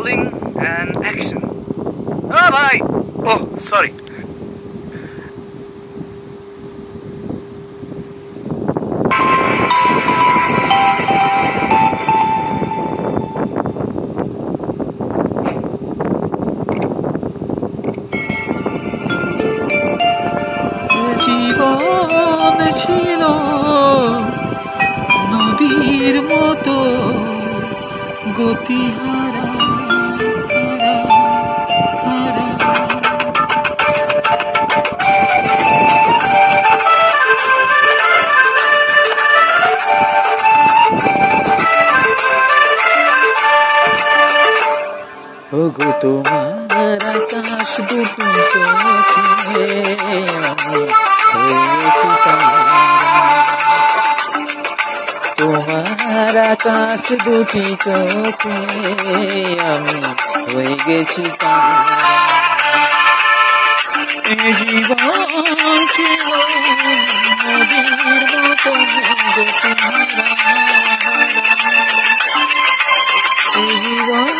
rolling and action. Oh, bye! Oh, sorry. জীবন নদীর মতো গতিহীন ওগো তোমার আকাশ দুটি চোখে। তোমার আকাশ দুটি চোখে আমি হয়ে গেছি জীবন জীবন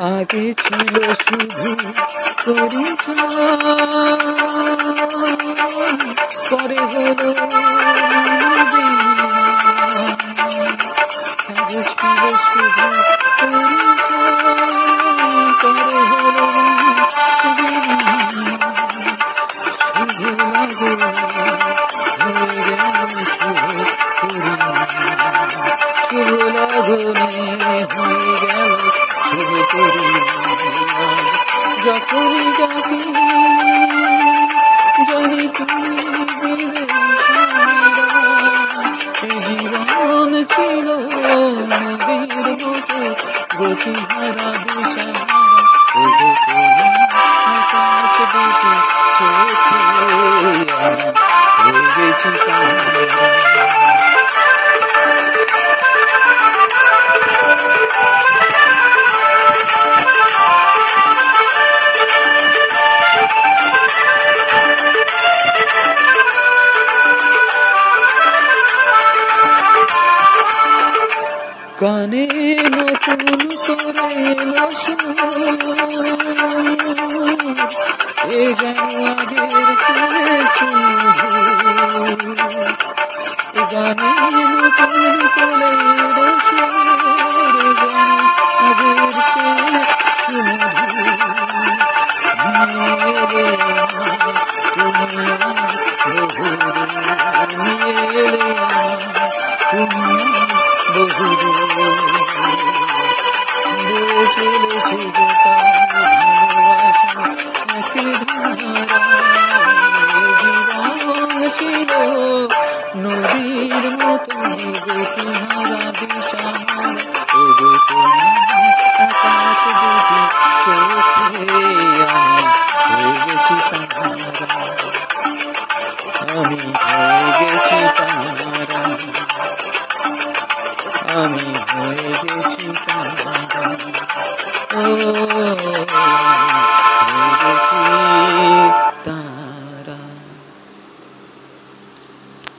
আগে ছিল শুধু পরে হলো নিবেদন। আগে শুভ পরিণাম যখনই যাবি যদি তুমি কানে নতুন করে। এ গানে নতুন করে হয়ে গেছি তারা আমি হয়ে গেছি তারা। ও গেছি।